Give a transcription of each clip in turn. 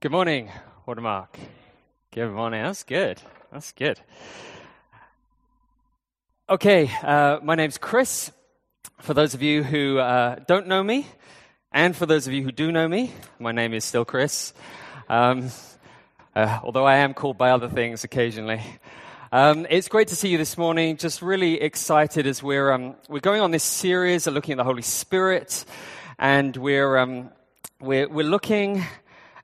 Good morning, Watermark. Good morning. That's good. That's good. Okay, uh, my name's Chris. For those of you who uh, don't know me, and for those of you who do know me, my name is still Chris. Um, uh, although I am called by other things occasionally. Um, it's great to see you this morning. Just really excited as we're um, we're going on this series of looking at the Holy Spirit, and we're um, we're, we're looking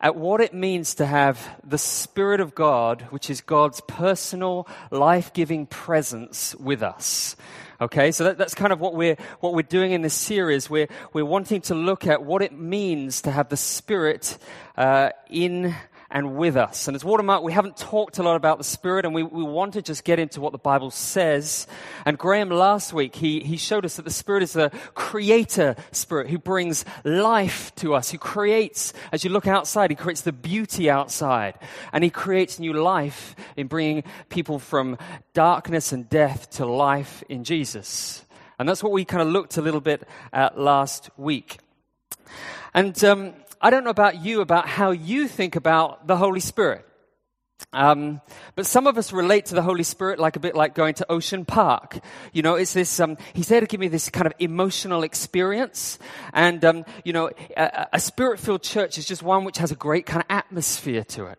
at what it means to have the Spirit of God, which is God's personal, life-giving presence with us. Okay, so that, that's kind of what we're, what we're doing in this series. We're, we're wanting to look at what it means to have the Spirit uh, in and with us. And as Watermark, we haven't talked a lot about the Spirit, and we, we want to just get into what the Bible says. And Graham last week, he, he showed us that the Spirit is a creator spirit who brings life to us, who creates, as you look outside, he creates the beauty outside. And he creates new life in bringing people from darkness and death to life in Jesus. And that's what we kind of looked a little bit at last week. And um, I don't know about you, about how you think about the Holy Spirit. Um, but some of us relate to the Holy Spirit like a bit like going to Ocean Park. You know, it's this, um, he's there to give me this kind of emotional experience. And, um, you know, a, a spirit filled church is just one which has a great kind of atmosphere to it.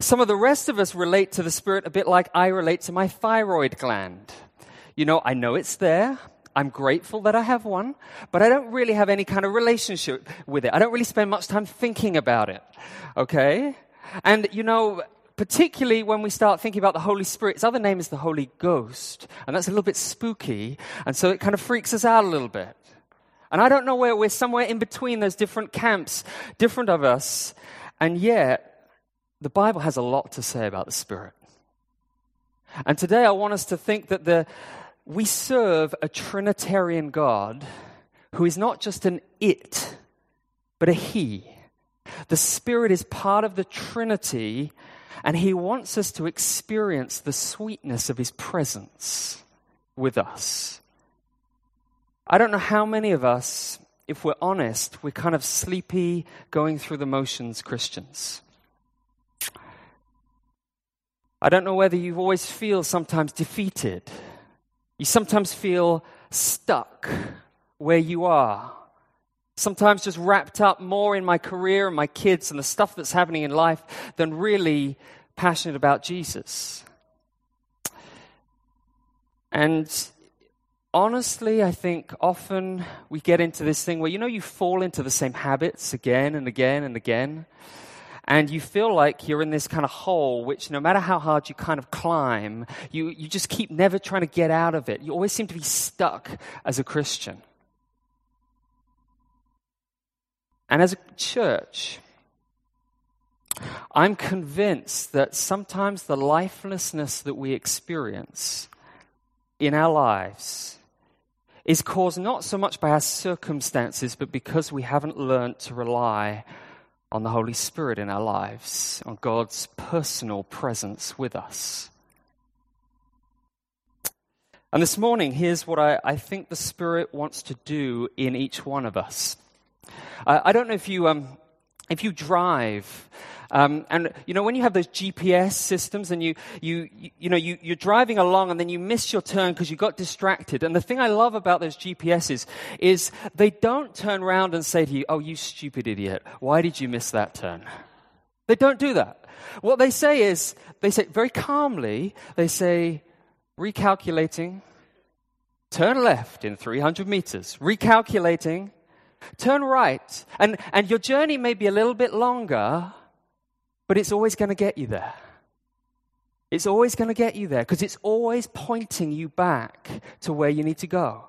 Some of the rest of us relate to the Spirit a bit like I relate to my thyroid gland. You know, I know it's there. I'm grateful that I have one, but I don't really have any kind of relationship with it. I don't really spend much time thinking about it. Okay? And, you know, particularly when we start thinking about the Holy Spirit, its other name is the Holy Ghost. And that's a little bit spooky. And so it kind of freaks us out a little bit. And I don't know where we're somewhere in between those different camps, different of us. And yet, the Bible has a lot to say about the Spirit. And today I want us to think that the, we serve a Trinitarian God who is not just an it, but a He. The Spirit is part of the Trinity, and He wants us to experience the sweetness of His presence with us. I don't know how many of us, if we're honest, we're kind of sleepy, going through the motions Christians. I don't know whether you always feel sometimes defeated you sometimes feel stuck where you are. Sometimes just wrapped up more in my career and my kids and the stuff that's happening in life than really passionate about Jesus. And honestly, I think often we get into this thing where, you know, you fall into the same habits again and again and again and you feel like you're in this kind of hole which no matter how hard you kind of climb, you, you just keep never trying to get out of it. You always seem to be stuck as a Christian. And as a church, I'm convinced that sometimes the lifelessness that we experience in our lives is caused not so much by our circumstances, but because we haven't learned to rely on the Holy Spirit in our lives, on God's personal presence with us. And this morning, here's what I, I think the Spirit wants to do in each one of us. Uh, I don't know if you, um, if you drive, um, and you know, when you have those GPS systems and you, you, you, you know, you, you're driving along and then you miss your turn because you got distracted. And the thing I love about those GPSs is they don't turn around and say to you, oh, you stupid idiot, why did you miss that turn? They don't do that. What they say is, they say very calmly, they say, recalculating, turn left in 300 meters, recalculating, turn right. And, and your journey may be a little bit longer, but it's always going to get you there. It's always going to get you there because it's always pointing you back to where you need to go.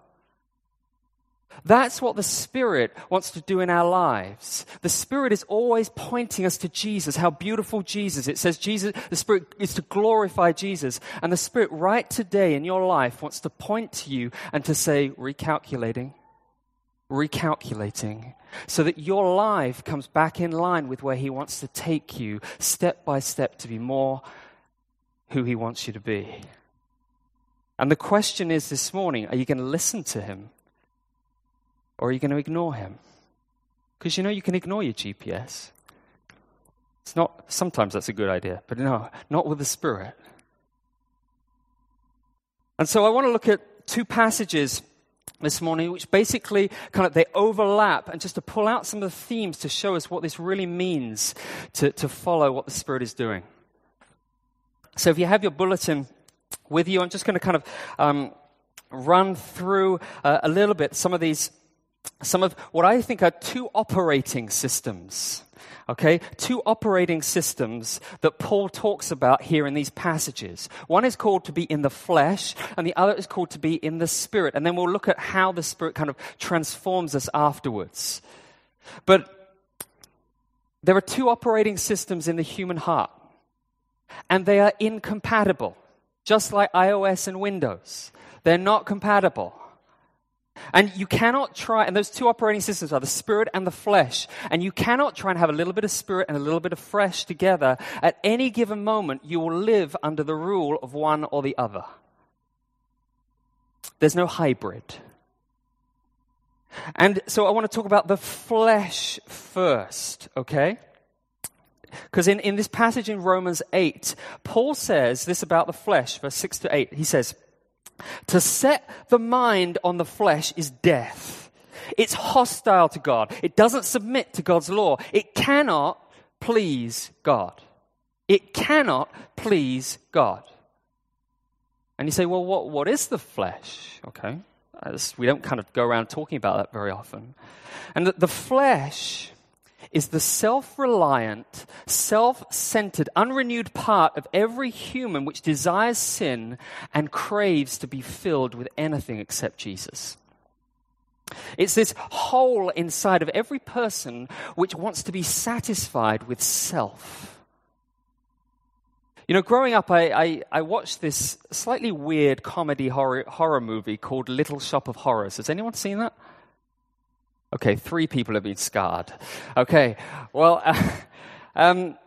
That's what the Spirit wants to do in our lives. The Spirit is always pointing us to Jesus, how beautiful Jesus. It says Jesus, the Spirit is to glorify Jesus. And the Spirit right today in your life wants to point to you and to say, recalculating, recalculating, so that your life comes back in line with where He wants to take you step by step to be more who He wants you to be. And the question is this morning are you going to listen to Him or are you going to ignore Him? Because you know you can ignore your GPS. It's not, sometimes that's a good idea, but no, not with the Spirit. And so I want to look at two passages this morning, which basically kind of they overlap, and just to pull out some of the themes to show us what this really means to, to follow what the Spirit is doing. So if you have your bulletin with you, I'm just going to kind of um, run through uh, a little bit some of these, some of what I think are two operating systems Okay? Two operating systems that Paul talks about here in these passages. One is called to be in the flesh, and the other is called to be in the spirit. And then we'll look at how the spirit kind of transforms us afterwards. But there are two operating systems in the human heart, and they are incompatible, just like iOS and Windows. They're not compatible. And you cannot try, and those two operating systems are the spirit and the flesh. And you cannot try and have a little bit of spirit and a little bit of flesh together. At any given moment, you will live under the rule of one or the other. There's no hybrid. And so I want to talk about the flesh first, okay? Because in, in this passage in Romans 8, Paul says this about the flesh, verse 6 to 8. He says, to set the mind on the flesh is death. It's hostile to God. It doesn't submit to God's law. It cannot please God. It cannot please God. And you say, well, what, what is the flesh? Okay. Uh, we don't kind of go around talking about that very often. And the, the flesh is the self reliant, self centered, unrenewed part of every human which desires sin and craves to be filled with anything except Jesus. It's this hole inside of every person which wants to be satisfied with self. You know, growing up, I, I, I, watched this slightly weird comedy horror, horror movie called Little Shop of Horrors. Has anyone seen that? Okay, three people have been scarred. Okay, well, uh, um,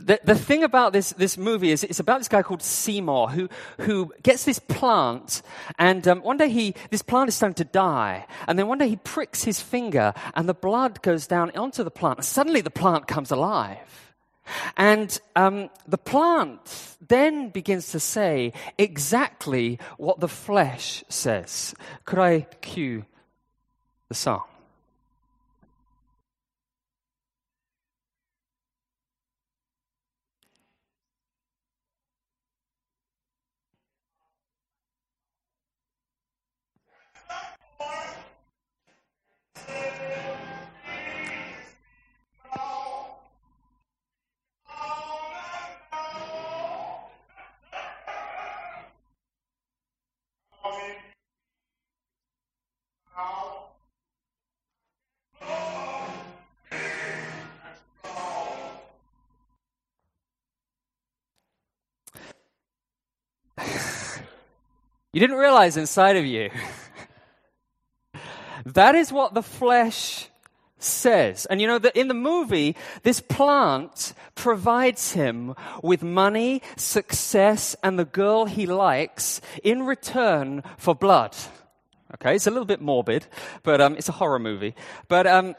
the, the thing about this, this movie is it's about this guy called Seymour who, who gets this plant, and um, one day he, this plant is starting to die, and then one day he pricks his finger, and the blood goes down onto the plant, and suddenly the plant comes alive. And um, the plant then begins to say exactly what the flesh says. Could I cue the song. You didn't realize inside of you. that is what the flesh says. And you know that in the movie, this plant provides him with money, success, and the girl he likes in return for blood. Okay, it's a little bit morbid, but um, it's a horror movie. But um,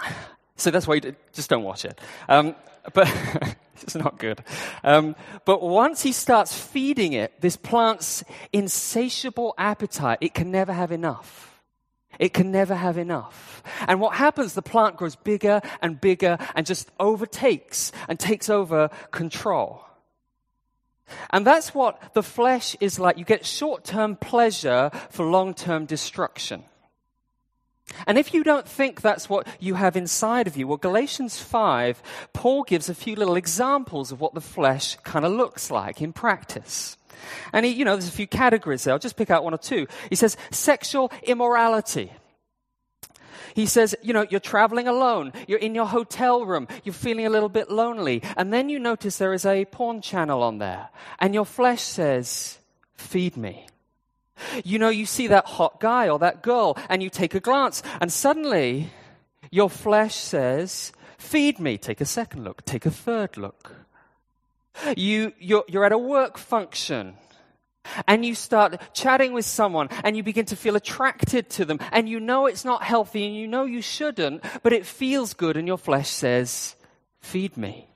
so that's why you just don't watch it. Um, but it's not good. Um, but once he starts feeding it, this plant's insatiable appetite, it can never have enough. It can never have enough. And what happens, the plant grows bigger and bigger and just overtakes and takes over control. And that's what the flesh is like. You get short term pleasure for long term destruction. And if you don't think that's what you have inside of you, well, Galatians 5, Paul gives a few little examples of what the flesh kind of looks like in practice. And he, you know, there's a few categories there. I'll just pick out one or two. He says sexual immorality. He says, you know, you're traveling alone. You're in your hotel room. You're feeling a little bit lonely. And then you notice there is a porn channel on there. And your flesh says, feed me. You know, you see that hot guy or that girl and you take a glance and suddenly your flesh says, feed me. Take a second look. Take a third look. You, you're, you're at a work function and you start chatting with someone and you begin to feel attracted to them and you know it's not healthy and you know you shouldn't, but it feels good and your flesh says, Feed me.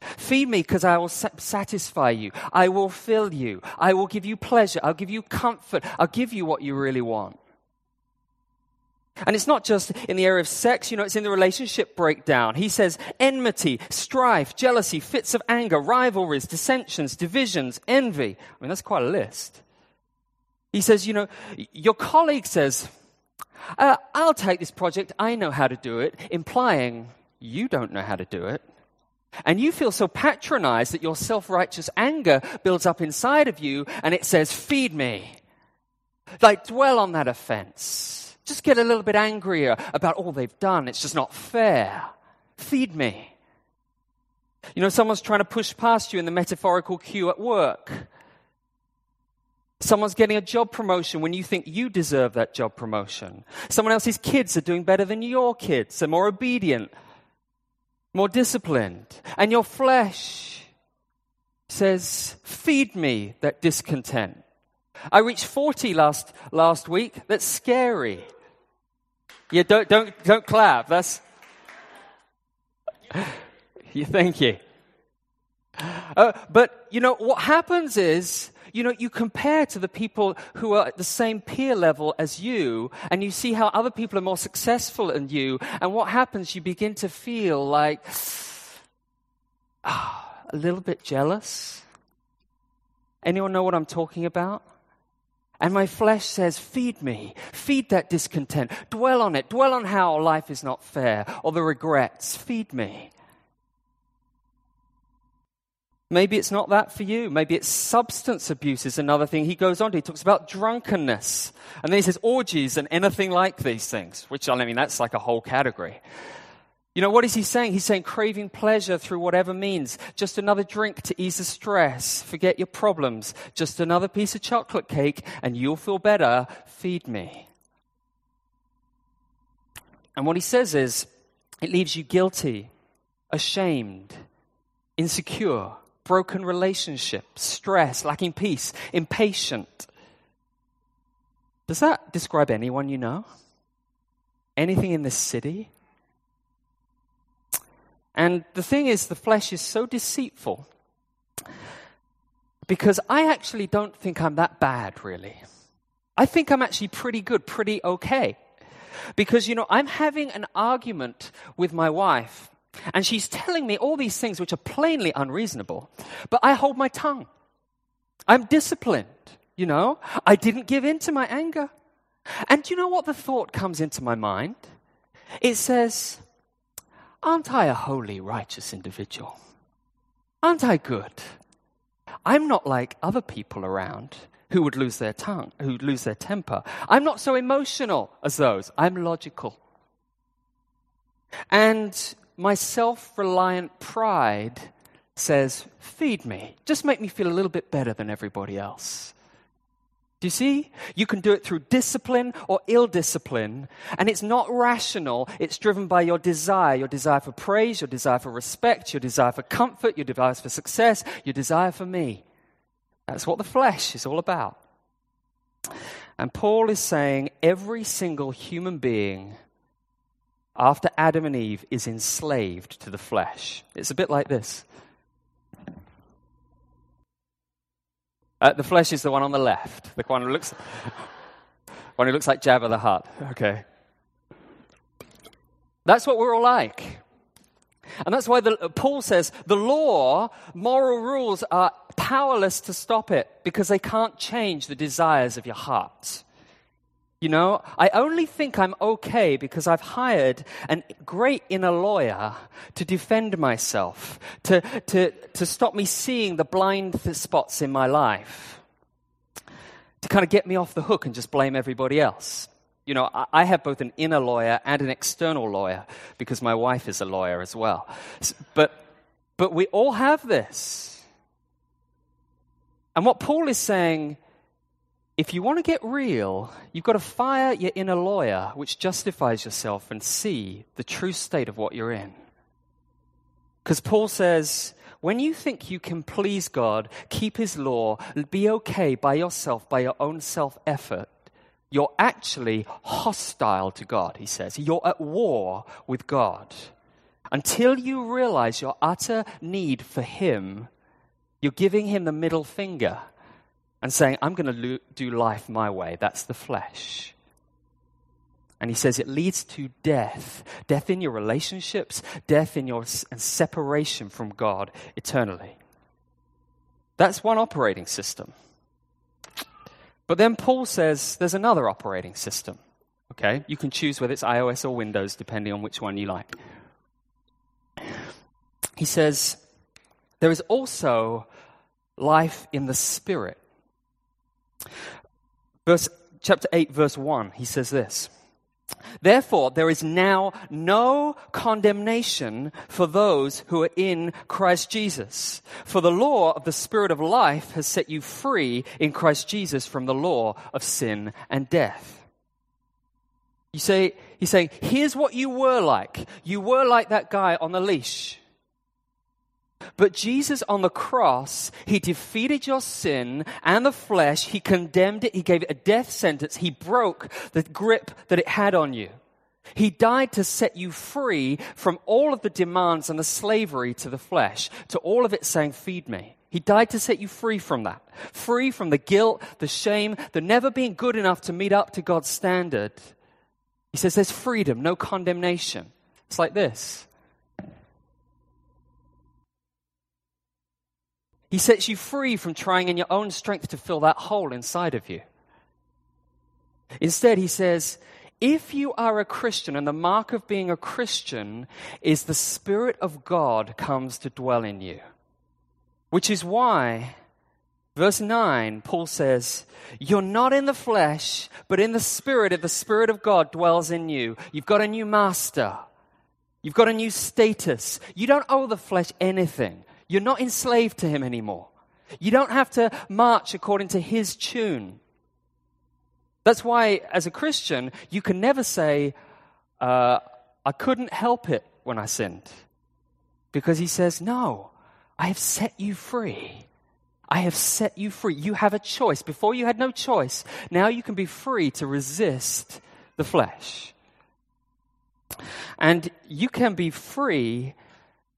Feed me because I will satisfy you. I will fill you. I will give you pleasure. I'll give you comfort. I'll give you what you really want. And it's not just in the area of sex, you know, it's in the relationship breakdown. He says enmity, strife, jealousy, fits of anger, rivalries, dissensions, divisions, envy. I mean, that's quite a list. He says, you know, your colleague says, uh, I'll take this project, I know how to do it, implying you don't know how to do it. And you feel so patronized that your self righteous anger builds up inside of you and it says, Feed me. Like, dwell on that offense. Just get a little bit angrier about all they've done. It's just not fair. Feed me. You know, someone's trying to push past you in the metaphorical queue at work. Someone's getting a job promotion when you think you deserve that job promotion. Someone else's kids are doing better than your kids. They're more obedient more disciplined. And your flesh says, Feed me that discontent. I reached 40 last, last week. That's scary. Yeah, don't, don't, don't clap. That's. thank you. Uh, but, you know, what happens is you know, you compare to the people who are at the same peer level as you, and you see how other people are more successful than you, and what happens, you begin to feel like ah, a little bit jealous. Anyone know what I'm talking about? And my flesh says, Feed me, feed that discontent, dwell on it, dwell on how life is not fair, or the regrets, feed me. Maybe it's not that for you. Maybe it's substance abuse is another thing. He goes on he talks about drunkenness. And then he says orgies and anything like these things, which I mean, that's like a whole category. You know, what is he saying? He's saying craving pleasure through whatever means. Just another drink to ease the stress. Forget your problems. Just another piece of chocolate cake and you'll feel better. Feed me. And what he says is, it leaves you guilty, ashamed, insecure broken relationships, stress, lacking peace, impatient. Does that describe anyone you know? Anything in this city? And the thing is, the flesh is so deceitful because I actually don't think I'm that bad, really. I think I'm actually pretty good, pretty okay. Because, you know, I'm having an argument with my wife and she's telling me all these things which are plainly unreasonable, but I hold my tongue. I'm disciplined, you know? I didn't give in to my anger. And do you know what the thought comes into my mind? It says, Aren't I a holy, righteous individual? Aren't I good? I'm not like other people around who would lose their tongue, who would lose their temper. I'm not so emotional as those. I'm logical. And my self reliant pride says, Feed me. Just make me feel a little bit better than everybody else. Do you see? You can do it through discipline or ill discipline, and it's not rational. It's driven by your desire your desire for praise, your desire for respect, your desire for comfort, your desire for success, your desire for me. That's what the flesh is all about. And Paul is saying every single human being after Adam and Eve is enslaved to the flesh. It's a bit like this. Uh, the flesh is the one on the left, the one who looks, one who looks like Jabba the Hutt. Okay. That's what we're all like. And that's why the, uh, Paul says the law, moral rules are powerless to stop it because they can't change the desires of your heart. You know, I only think I'm okay because I've hired a great inner lawyer to defend myself, to, to, to stop me seeing the blind spots in my life, to kind of get me off the hook and just blame everybody else. You know, I, I have both an inner lawyer and an external lawyer because my wife is a lawyer as well. But, but we all have this. And what Paul is saying if you want to get real, you've got to fire your inner lawyer, which justifies yourself, and see the true state of what you're in. Because Paul says, when you think you can please God, keep his law, be okay by yourself, by your own self effort, you're actually hostile to God, he says. You're at war with God. Until you realize your utter need for Him, you're giving Him the middle finger and saying, I'm going to do life my way. That's the flesh. And he says it leads to death death in your relationships, death in your and separation from God eternally. That's one operating system. But then Paul says there's another operating system. Okay? You can choose whether it's iOS or Windows, depending on which one you like. He says there is also life in the Spirit. Verse, chapter 8, verse 1, he says this. Therefore, there is now no condemnation for those who are in Christ Jesus. For the law of the Spirit of life has set you free in Christ Jesus from the law of sin and death. You say, he's saying, here's what you were like. You were like that guy on the leash. But Jesus on the cross, he defeated your sin and the flesh. He condemned it. He gave it a death sentence. He broke the grip that it had on you. He died to set you free from all of the demands and the slavery to the flesh, to all of it saying, Feed me. He died to set you free from that. Free from the guilt, the shame, the never being good enough to meet up to God's standard. He says there's freedom, no condemnation. It's like this He sets you free from trying in your own strength to fill that hole inside of you. Instead, he says, if you are a Christian, and the mark of being a Christian is the Spirit of God comes to dwell in you. Which is why, verse 9, Paul says, You're not in the flesh, but in the Spirit, if the Spirit of God dwells in you. You've got a new master. You've got a new status. You don't owe the flesh anything. You're not enslaved to him anymore. You don't have to march according to his tune. That's why, as a Christian, you can never say, uh, I couldn't help it when I sinned. Because he says, No, I have set you free. I have set you free. You have a choice. Before you had no choice. Now you can be free to resist the flesh. And you can be free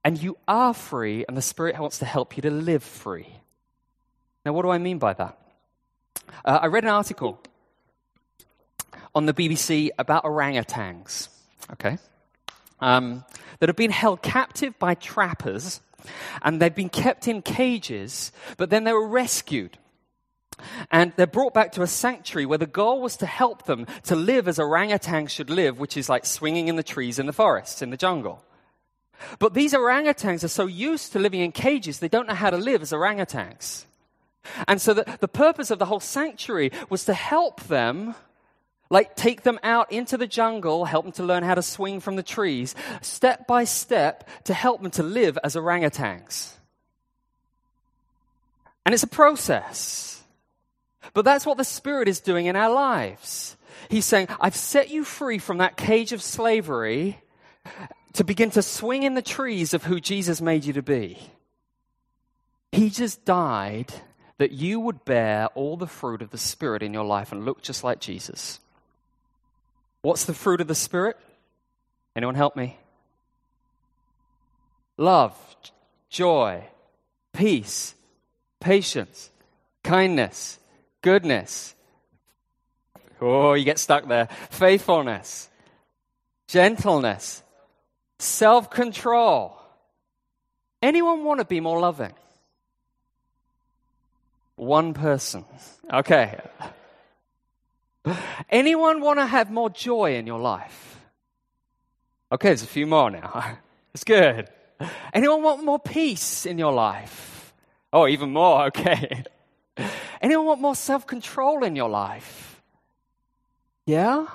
and you are free, and the Spirit wants to help you to live free. Now, what do I mean by that? Uh, I read an article on the BBC about orangutans, okay, um, that have been held captive by trappers, and they've been kept in cages, but then they were rescued. And they're brought back to a sanctuary where the goal was to help them to live as orangutans should live, which is like swinging in the trees in the forest, in the jungle. But these orangutans are so used to living in cages, they don't know how to live as orangutans. And so the, the purpose of the whole sanctuary was to help them, like take them out into the jungle, help them to learn how to swing from the trees, step by step, to help them to live as orangutans. And it's a process. But that's what the Spirit is doing in our lives. He's saying, I've set you free from that cage of slavery to begin to swing in the trees of who Jesus made you to be. He just died that you would bear all the fruit of the Spirit in your life and look just like Jesus. What's the fruit of the Spirit? Anyone help me? Love, joy, peace, patience, kindness, goodness. Oh, you get stuck there. Faithfulness, gentleness, self control. Anyone want to be more loving? One person. Okay. Anyone want to have more joy in your life? Okay, there's a few more now. It's good. Anyone want more peace in your life? Oh, even more. Okay. Anyone want more self control in your life? Yeah?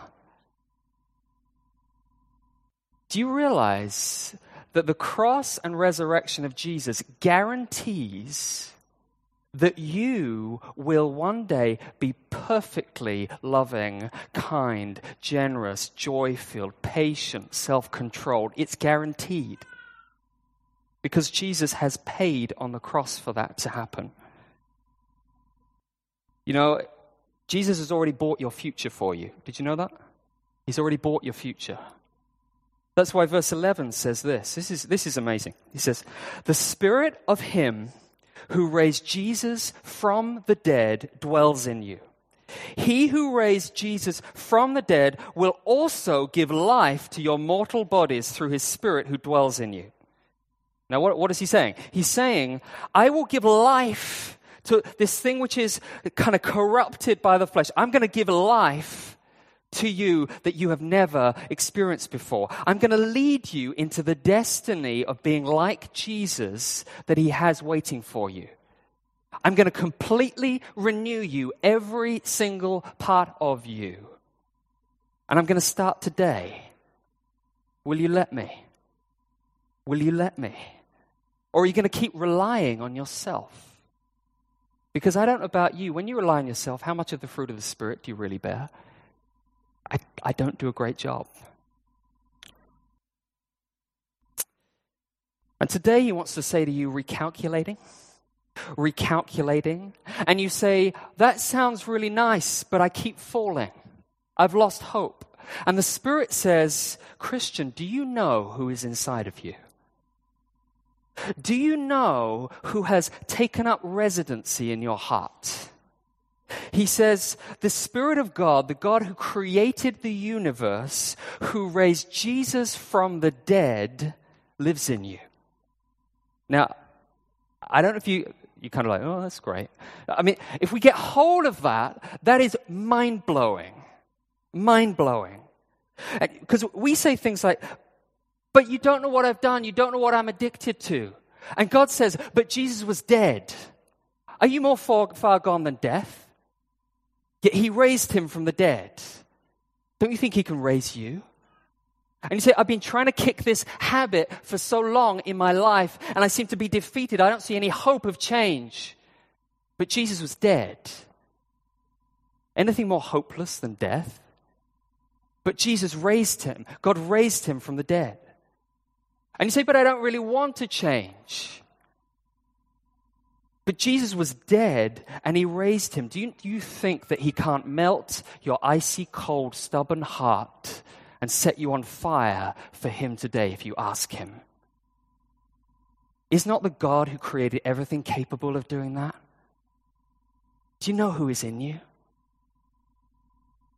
Do you realize that the cross and resurrection of Jesus guarantees that you will one day be perfectly loving, kind, generous, joy filled, patient, self controlled. It's guaranteed. Because Jesus has paid on the cross for that to happen. You know, Jesus has already bought your future for you. Did you know that? He's already bought your future. That's why verse 11 says this. This is, this is amazing. He says, The spirit of him who raised Jesus from the dead dwells in you. He who raised Jesus from the dead will also give life to your mortal bodies through his spirit who dwells in you. Now, what, what is he saying? He's saying, I will give life to this thing which is kind of corrupted by the flesh. I'm going to give life to you that you have never experienced before. I'm going to lead you into the destiny of being like Jesus that he has waiting for you. I'm going to completely renew you, every single part of you. And I'm going to start today. Will you let me? Will you let me? Or are you going to keep relying on yourself? Because I don't know about you, when you rely on yourself, how much of the fruit of the Spirit do you really bear? I, I don't do a great job. And today he wants to say to you, recalculating, recalculating. And you say, that sounds really nice, but I keep falling. I've lost hope. And the Spirit says, Christian, do you know who is inside of you? Do you know who has taken up residency in your heart? He says, the Spirit of God, the God who created the universe, who raised Jesus from the dead, lives in you. Now, I don't know if you, you're kind of like, oh, that's great. I mean, if we get hold of that, that is mind blowing. Mind blowing. Because we say things like, but you don't know what I've done. You don't know what I'm addicted to. And God says, but Jesus was dead. Are you more far, far gone than death? Yet he raised him from the dead. Don't you think he can raise you? And you say, I've been trying to kick this habit for so long in my life, and I seem to be defeated. I don't see any hope of change. But Jesus was dead. Anything more hopeless than death? But Jesus raised him. God raised him from the dead. And you say, but I don't really want to change. But Jesus was dead and he raised him. Do you, do you think that he can't melt your icy cold, stubborn heart and set you on fire for him today if you ask him? Is not the God who created everything capable of doing that? Do you know who is in you?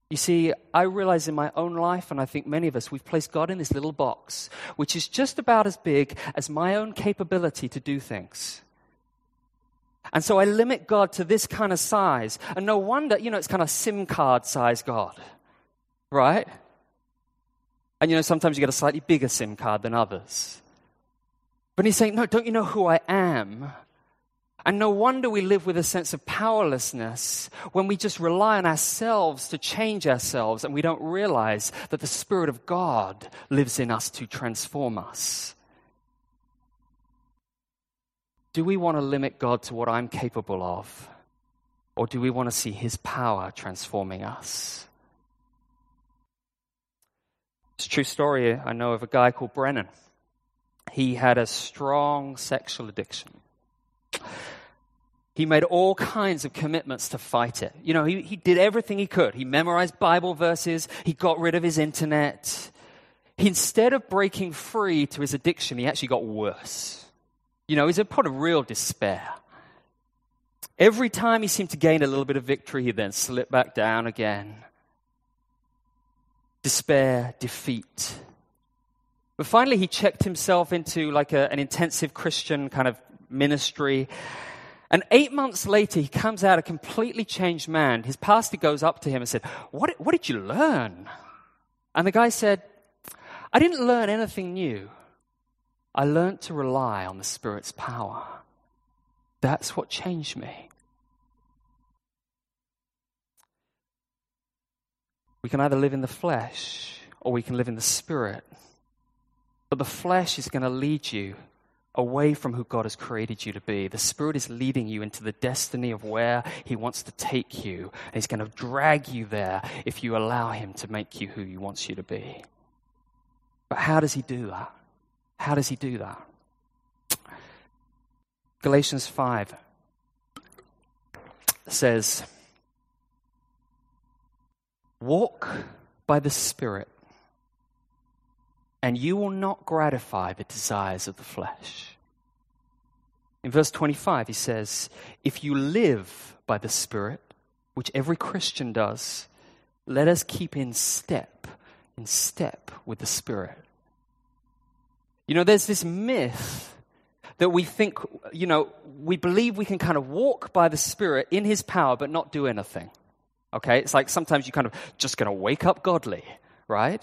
You see, I realize in my own life, and I think many of us, we've placed God in this little box, which is just about as big as my own capability to do things. And so I limit God to this kind of size. And no wonder, you know, it's kind of SIM card size God, right? And you know, sometimes you get a slightly bigger SIM card than others. But he's saying, no, don't you know who I am? And no wonder we live with a sense of powerlessness when we just rely on ourselves to change ourselves and we don't realize that the Spirit of God lives in us to transform us. Do we want to limit God to what I'm capable of? Or do we want to see His power transforming us? It's a true story I know of a guy called Brennan. He had a strong sexual addiction. He made all kinds of commitments to fight it. You know, he, he did everything he could. He memorized Bible verses, he got rid of his internet. He, instead of breaking free to his addiction, he actually got worse. You know, he's a pot of real despair. Every time he seemed to gain a little bit of victory, he then slipped back down again. Despair, defeat. But finally, he checked himself into like a, an intensive Christian kind of ministry. And eight months later, he comes out a completely changed man. His pastor goes up to him and said, What, what did you learn? And the guy said, I didn't learn anything new. I learned to rely on the Spirit's power. That's what changed me. We can either live in the flesh or we can live in the Spirit. But the flesh is going to lead you away from who God has created you to be. The Spirit is leading you into the destiny of where He wants to take you. And He's going to drag you there if you allow Him to make you who He wants you to be. But how does He do that? How does he do that? Galatians 5 says, Walk by the Spirit, and you will not gratify the desires of the flesh. In verse 25, he says, If you live by the Spirit, which every Christian does, let us keep in step, in step with the Spirit. You know, there's this myth that we think, you know, we believe we can kind of walk by the Spirit in His power but not do anything. Okay? It's like sometimes you kind of just going to wake up godly, right?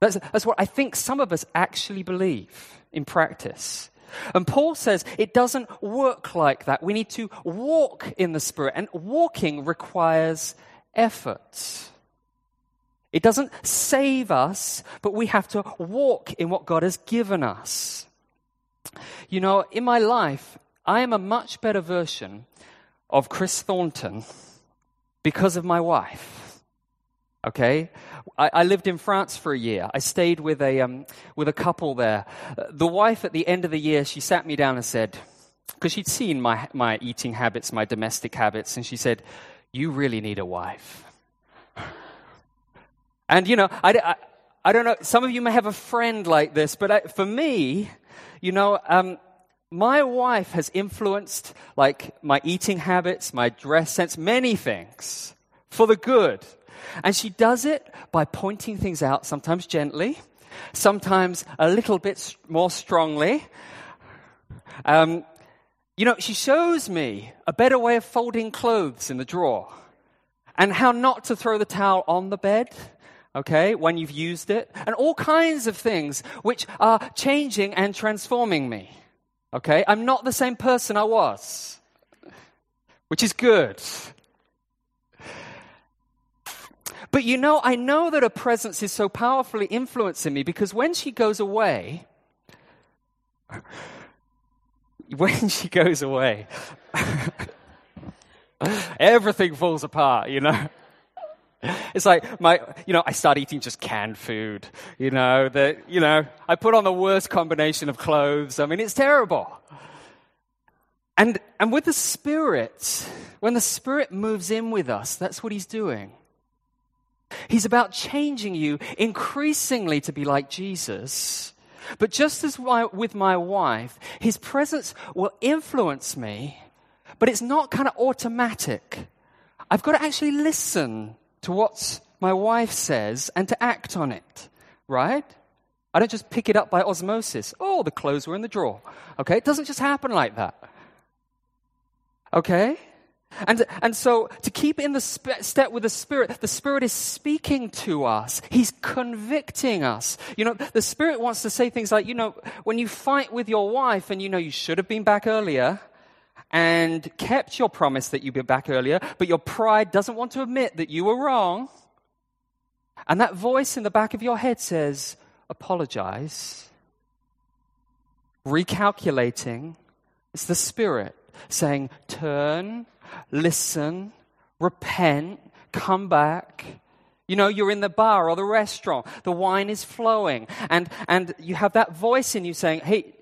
That's, that's what I think some of us actually believe in practice. And Paul says it doesn't work like that. We need to walk in the Spirit, and walking requires effort. It doesn't save us, but we have to walk in what God has given us. You know, in my life, I am a much better version of Chris Thornton because of my wife. Okay? I, I, lived in France for a year. I stayed with a, um, with a couple there. The wife, at the end of the year, she sat me down and said, because she'd seen my, my eating habits, my domestic habits, and she said, You really need a wife. And, you know, I, I, I don't know, some of you may have a friend like this, but I, for me, you know, um, my wife has influenced like my eating habits, my dress sense, many things for the good. And she does it by pointing things out, sometimes gently, sometimes a little bit more strongly. Um, you know, she shows me a better way of folding clothes in the drawer and how not to throw the towel on the bed, okay, when you've used it, and all kinds of things which are changing and transforming me. Okay? I'm not the same person I was, which is good. But you know, I know that her presence is so powerfully influencing me because when she goes away, when she goes away, everything falls apart, you know. It's like my, you know, I start eating just canned food. You know, that, you know, I put on the worst combination of clothes. I mean, it's terrible. And, and with the Spirit, when the Spirit moves in with us, that's what He's doing. He's about changing you increasingly to be like Jesus. But just as with my wife, his presence will influence me, but it's not kind of automatic. I've got to actually listen to what my wife says and to act on it, right? I don't just pick it up by osmosis. Oh, the clothes were in the drawer. Okay? It doesn't just happen like that. Okay? And, and so, to keep in the sp- step with the Spirit, the Spirit is speaking to us. He's convicting us. You know, the Spirit wants to say things like, you know, when you fight with your wife and you know you should have been back earlier and kept your promise that you'd be back earlier, but your pride doesn't want to admit that you were wrong. And that voice in the back of your head says, apologize. Recalculating. It's the Spirit saying, turn listen, repent, come back. You know, you're in the bar or the restaurant, the wine is flowing, and, and you have that voice in you saying, hey,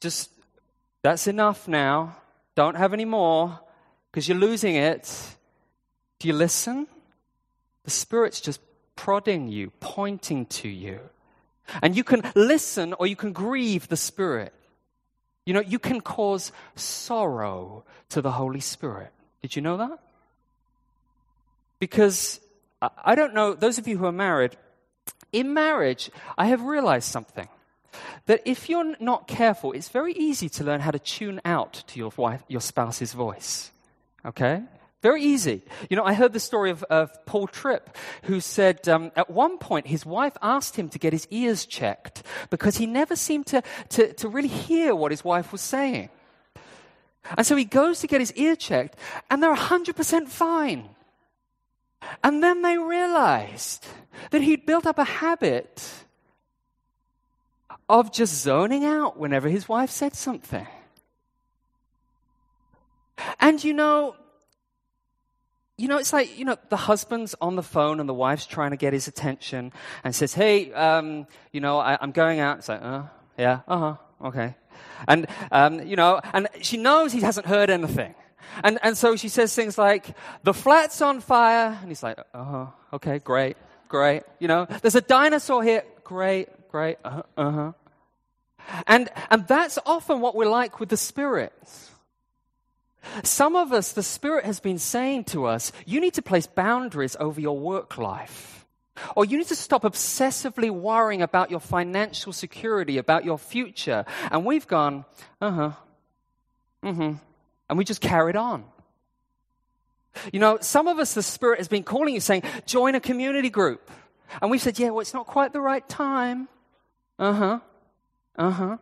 just, that's enough now. Don't have any more because you're losing it. Do you listen? The Spirit's just prodding you, pointing to you. And you can listen or you can grieve the Spirit. You know, you can cause sorrow to the Holy Spirit. Did you know that? Because I don't know, those of you who are married, in marriage, I have realized something. That if you're not careful, it's very easy to learn how to tune out to your wife, your spouse's voice. Okay? Very easy. You know, I heard the story of, of Paul Tripp, who said um, at one point his wife asked him to get his ears checked because he never seemed to, to, to really hear what his wife was saying. And so he goes to get his ear checked, and they're 100% fine. And then they realized that he'd built up a habit of just zoning out whenever his wife said something. And you know, you know, it's like, you know, the husband's on the phone and the wife's trying to get his attention and says, hey, um, you know, I, am going out. It's like, uh, yeah, uh huh, okay. And, um, you know, and she knows he hasn't heard anything. And, and so she says things like, the flat's on fire. And he's like, uh huh, okay, great, great. You know, there's a dinosaur here. Great, pray? Uh huh. And, and that's often what we're like with the Spirit. Some of us, the Spirit has been saying to us, you need to place boundaries over your work life. Or you need to stop obsessively worrying about your financial security, about your future. And we've gone, uh huh, mm hmm. And we just carried on. You know, some of us, the Spirit has been calling you saying, join a community group. And we said, yeah, well, it's not quite the right time. Uh huh. Uh huh.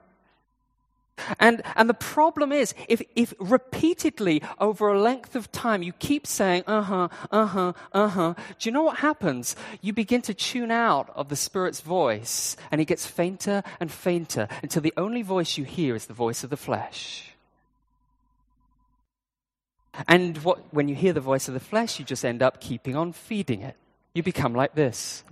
And, and the problem is, if, if repeatedly over a length of time you keep saying, uh huh, uh huh, uh huh, do you know what happens? You begin to tune out of the Spirit's voice, and it gets fainter and fainter until the only voice you hear is the voice of the flesh. And what, when you hear the voice of the flesh, you just end up keeping on feeding it. You become like this.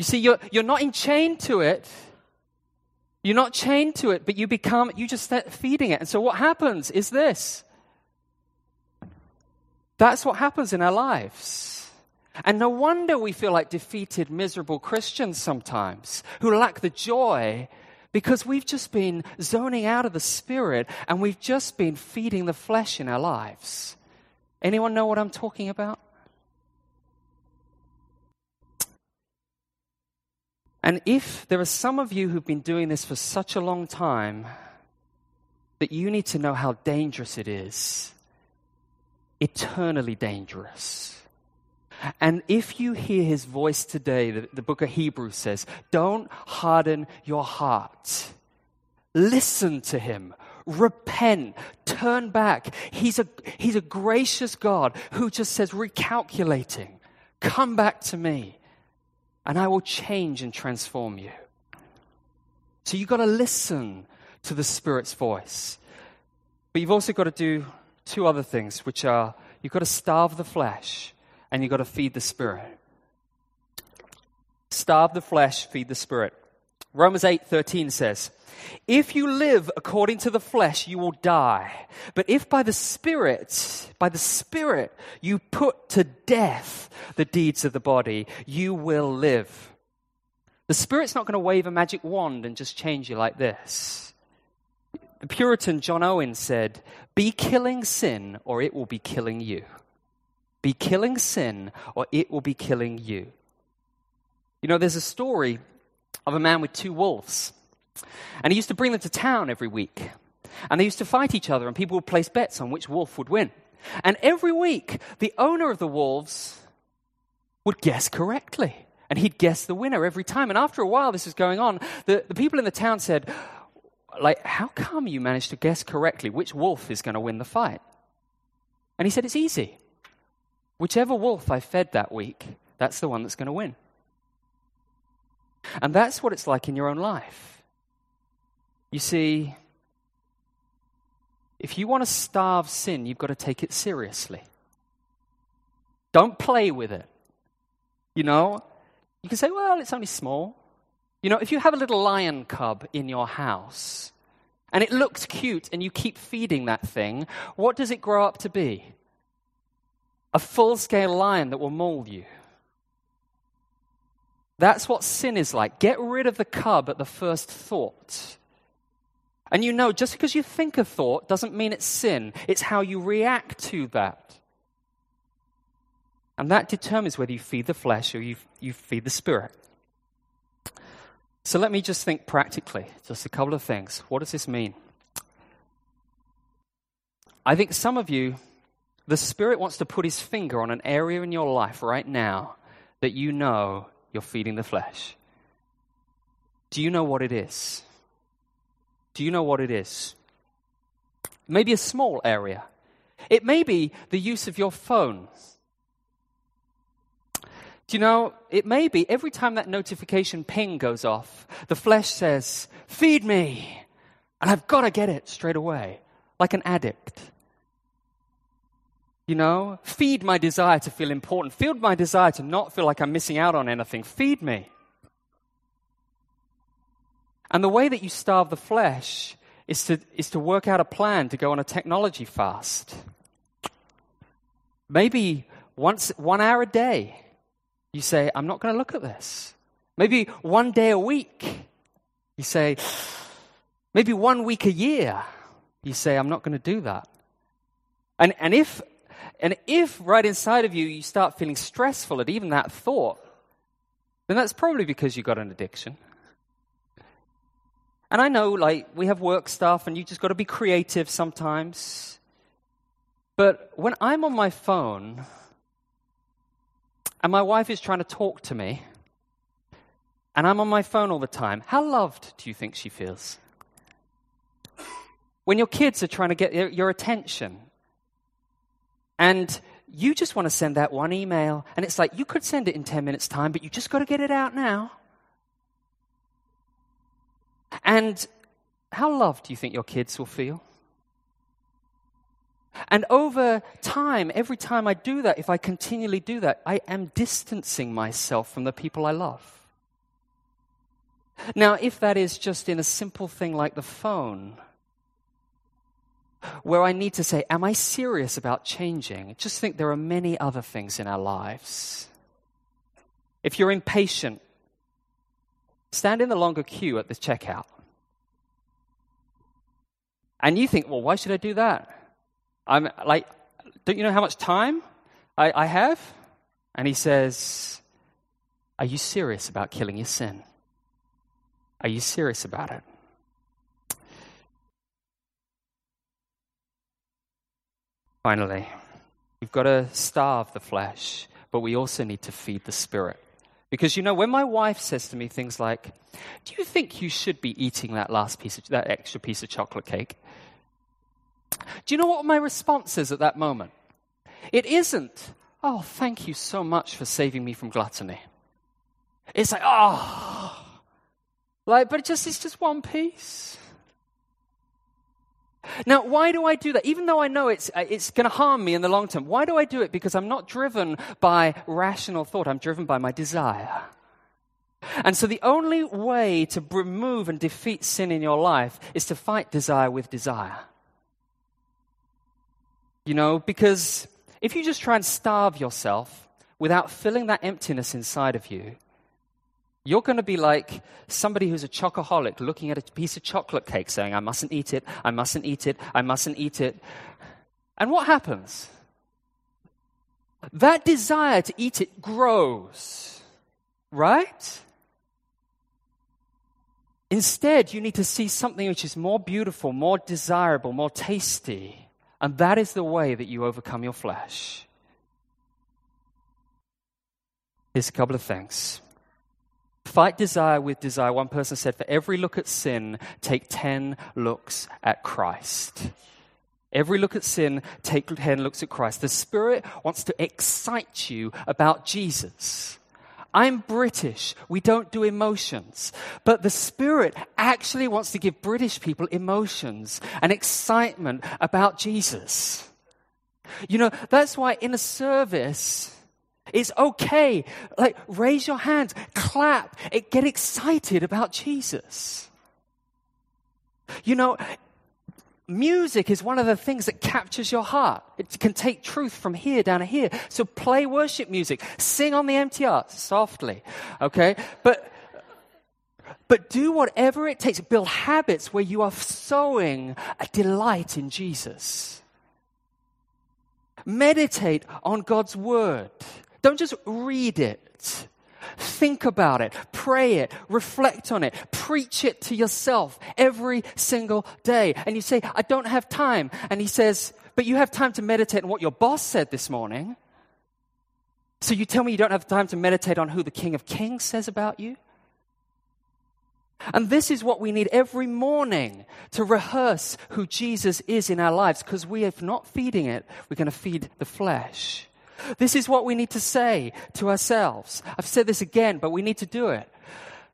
You see, you're, you're not enchained to it. You're not chained to it, but you become, you just start feeding it. And so what happens is this. That's what happens in our lives. And no wonder we feel like defeated, miserable Christians sometimes who lack the joy because we've just been zoning out of the spirit and we've just been feeding the flesh in our lives. Anyone know what I'm talking about? And if there are some of you who've been doing this for such a long time, that you need to know how dangerous it is. Eternally dangerous. And if you hear his voice today, the, the book of Hebrews says, don't harden your heart. Listen to him. Repent. Turn back. He's a, he's a gracious God who just says, recalculating. Come back to me and I will change and transform you. So you've got to listen to the Spirit's voice. But you've also got to do two other things, which are you've got to starve the flesh and you've got to feed the Spirit. Starve the flesh, feed the Spirit. Romans 8:13 says, "If you live according to the flesh, you will die. But if by the Spirit, by the Spirit you put to death the deeds of the body, you will live." The Spirit's not going to wave a magic wand and just change you like this. The Puritan John Owen said, "Be killing sin or it will be killing you." Be killing sin or it will be killing you. You know, there's a story of a man with two wolves. And he used to bring them to town every week. And they used to fight each other, and people would place bets on which wolf would win. And every week, the owner of the wolves would guess correctly. And he'd guess the winner every time. And after a while, this was going on, the, the people in the town said, like, how come you managed to guess correctly which wolf is going to win the fight? And he said, it's easy. Whichever wolf I fed that week, that's the one that's going to win. And that's what it's like in your own life. You see, if you want to starve sin, you've got to take it seriously. Don't play with it. You know, you can say, well, it's only small. You know, if you have a little lion cub in your house and it looks cute and you keep feeding that thing, what does it grow up to be? A full scale lion that will maul you. That's what sin is like. Get rid of the cub at the first thought. And you know, just because you think a thought doesn't mean it's sin, it's how you react to that. And that determines whether you feed the flesh or you, you feed the spirit. So let me just think practically, just a couple of things. What does this mean? I think some of you, the Spirit wants to put his finger on an area in your life right now that you know you're feeding the flesh. Do you know what it is? Do you know what it is? Maybe a small area. It may be the use of your phone. Do you know, it may be every time that notification ping goes off, the flesh says, Feed me! And I've got to get it straight away, like an addict. You know, feed my desire to feel important. Feed my desire to not feel like I'm missing out on anything. Feed me. And the way that you starve the flesh is to, is to work out a plan to go on a technology fast. Maybe once, one hour a day. you say, I'm not going to look at this. Maybe one day a week, you say, maybe one week a year, you say, I'm not going to do that. And, and, if, and if right inside of you you start feeling stressful at even that thought, then that's probably because you've got an addiction. And I know, like, we have work stuff and you just got to be creative sometimes. But when I'm on my phone and my wife is trying to talk to me and I'm on my phone all the time, how loved do you think she feels? When your kids are trying to get your attention and you just want to send that one email, and it's like you could send it in 10 minutes' time, but you just got to get it out now. And how loved do you think your kids will feel? And over time, every time I do that, if I continually do that, I am distancing myself from the people I love. Now, if that is just in a simple thing like the phone, where I need to say, Am I serious about changing? Just think there are many other things in our lives. If you're impatient, stand in the longer queue at the checkout. And you think, Well, why should I do that? I'm like, don't you know how much time I, I have? And he says, Are you serious about killing your sin? Are you serious about it? Finally, we've got to starve the flesh, but we also need to feed the spirit. Because you know, when my wife says to me things like, "Do you think you should be eating that last piece of that extra piece of chocolate cake?" Do you know what my response is at that moment? It isn't, "Oh, thank you so much for saving me from gluttony." It's like, "Oh, like, but it just it's just one piece." Now, why do I do that? Even though I know it's, uh, it's going to harm me in the long term, why do I do it? Because I'm not driven by rational thought, I'm driven by my desire. And so, the only way to remove and defeat sin in your life is to fight desire with desire. You know, because if you just try and starve yourself without filling that emptiness inside of you, you're going to be like somebody who's a chocoholic looking at a piece of chocolate cake saying, I mustn't eat it, I mustn't eat it, I mustn't eat it. And what happens? That desire to eat it grows, right? Instead, you need to see something which is more beautiful, more desirable, more tasty. And that is the way that you overcome your flesh. Here's a couple of things. Fight desire with desire. One person said, for every look at sin, take 10 looks at Christ. Every look at sin, take 10 looks at Christ. The Spirit wants to excite you about Jesus. I'm British. We don't do emotions. But the Spirit actually wants to give British people emotions and excitement about Jesus. You know, that's why in a service, it's okay. Like, raise your hands, clap, get excited about Jesus. You know, music is one of the things that captures your heart. It can take truth from here down to here. So play worship music, sing on the MTR softly, okay? But but do whatever it takes. Build habits where you are sowing a delight in Jesus. Meditate on God's word. Don't just read it. Think about it, pray it, reflect on it, preach it to yourself every single day. And you say, I don't have time. And he says, But you have time to meditate on what your boss said this morning. So you tell me you don't have time to meditate on who the King of Kings says about you? And this is what we need every morning to rehearse who Jesus is in our lives because we, if not feeding it, we're going to feed the flesh. This is what we need to say to ourselves. I've said this again, but we need to do it.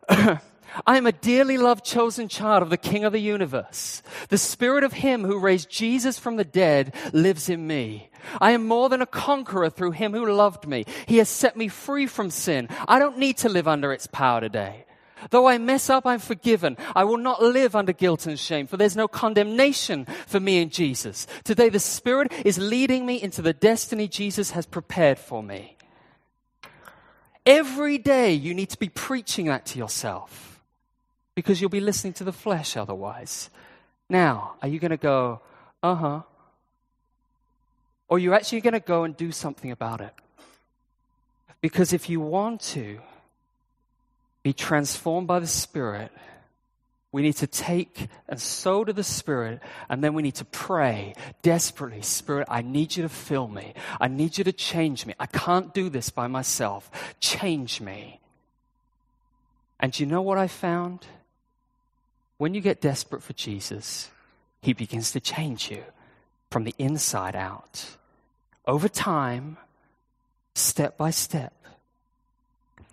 I am a dearly loved chosen child of the King of the universe. The spirit of him who raised Jesus from the dead lives in me. I am more than a conqueror through him who loved me. He has set me free from sin. I don't need to live under its power today. Though I mess up, I'm forgiven. I will not live under guilt and shame, for there's no condemnation for me in Jesus. Today, the Spirit is leading me into the destiny Jesus has prepared for me. Every day you need to be preaching that to yourself because you'll be listening to the flesh otherwise. Now, are you going to go, uh huh? Or are you actually going to go and do something about it? Because if you want to be transformed by the Spirit, we need to take and sow to the Spirit, and then we need to pray desperately Spirit, I need you to fill me. I need you to change me. I can't do this by myself. Change me. And you know what I found? When you get desperate for Jesus, He begins to change you from the inside out. Over time, step by step.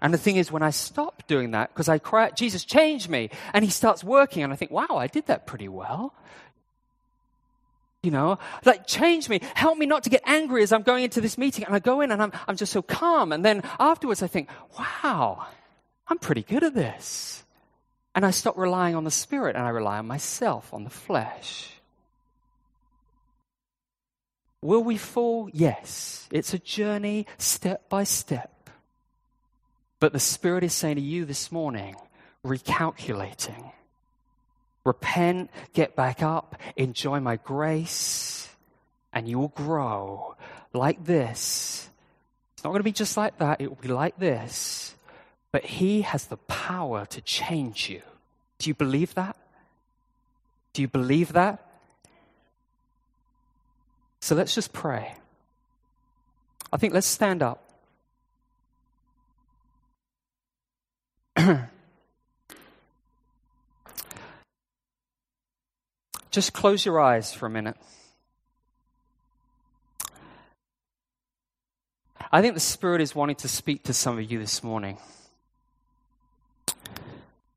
And the thing is, when I stop doing that, because I cry out, Jesus, change me, and he starts working, and I think, wow, I did that pretty well. You know, like, change me, help me not to get angry as I'm going into this meeting. And I go in and I'm, I'm just so calm. And then afterwards, I think, wow, I'm pretty good at this. And I stop relying on the Spirit and I rely on myself, on the flesh. Will we fall? Yes. It's a journey step by step. But the Spirit is saying to you this morning, recalculating. Repent, get back up, enjoy my grace, and you will grow like this. It's not going to be just like that, it will be like this. But He has the power to change you. Do you believe that? Do you believe that? So let's just pray. I think let's stand up. Just close your eyes for a minute. I think the Spirit is wanting to speak to some of you this morning.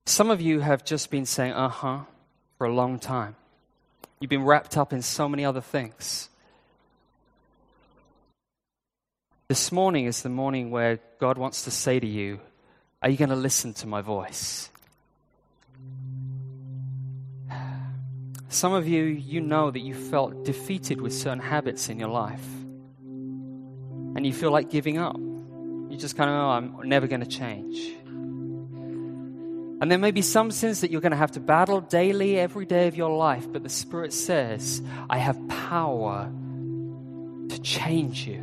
Some of you have just been saying, uh huh, for a long time. You've been wrapped up in so many other things. This morning is the morning where God wants to say to you, are you going to listen to my voice? Some of you, you know that you felt defeated with certain habits in your life. And you feel like giving up. You just kind of, oh, I'm never going to change. And there may be some sins that you're going to have to battle daily, every day of your life, but the Spirit says, I have power to change you.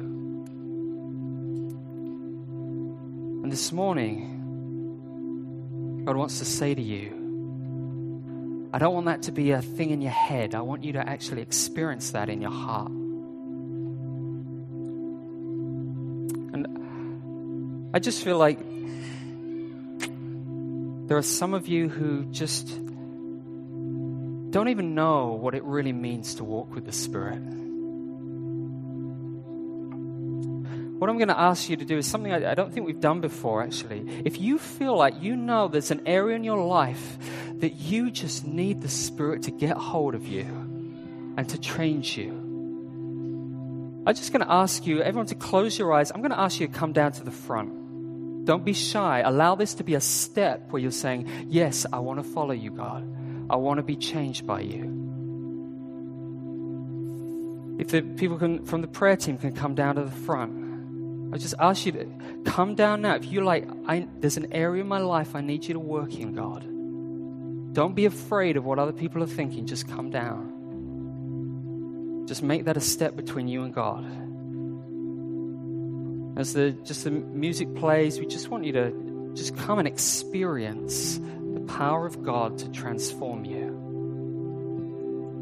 And this morning, God wants to say to you, I don't want that to be a thing in your head. I want you to actually experience that in your heart. And I just feel like there are some of you who just don't even know what it really means to walk with the Spirit. What I'm going to ask you to do is something I, I, don't think we've done before, actually. If you feel like you know there's an area in your life that you just need the Spirit to get hold of you and to change you, I'm just going to ask you, everyone, to close your eyes. I'm going to ask you to come down to the front. Don't be shy. Allow this to be a step where you're saying, Yes, I want to follow you, God. I want to be changed by you. If the people can, from the prayer team can come down to the front. I just ask you to come down now. If you're like, there's an area in my life I need you to work in, God. Don't be afraid of what other people are thinking. Just come down. Just make that a step between you and God. As the just the music plays, we just want you to just come and experience the power of God to transform you.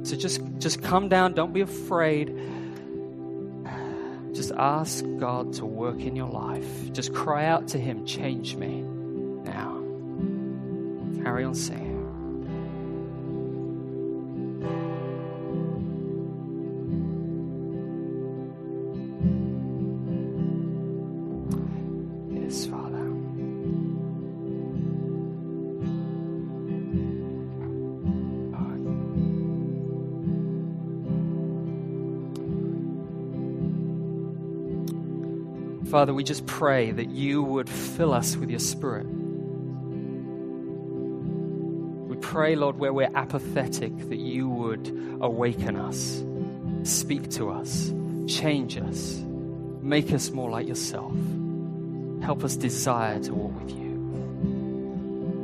So just just come down. Don't be afraid. Just ask God to work in your life. Just cry out to Him, change me now. Carry on singing. Father, we just pray that you would fill us with your spirit. We pray, Lord, where we're apathetic, that you would awaken us, speak to us, change us, make us more like yourself. Help us desire to walk with you.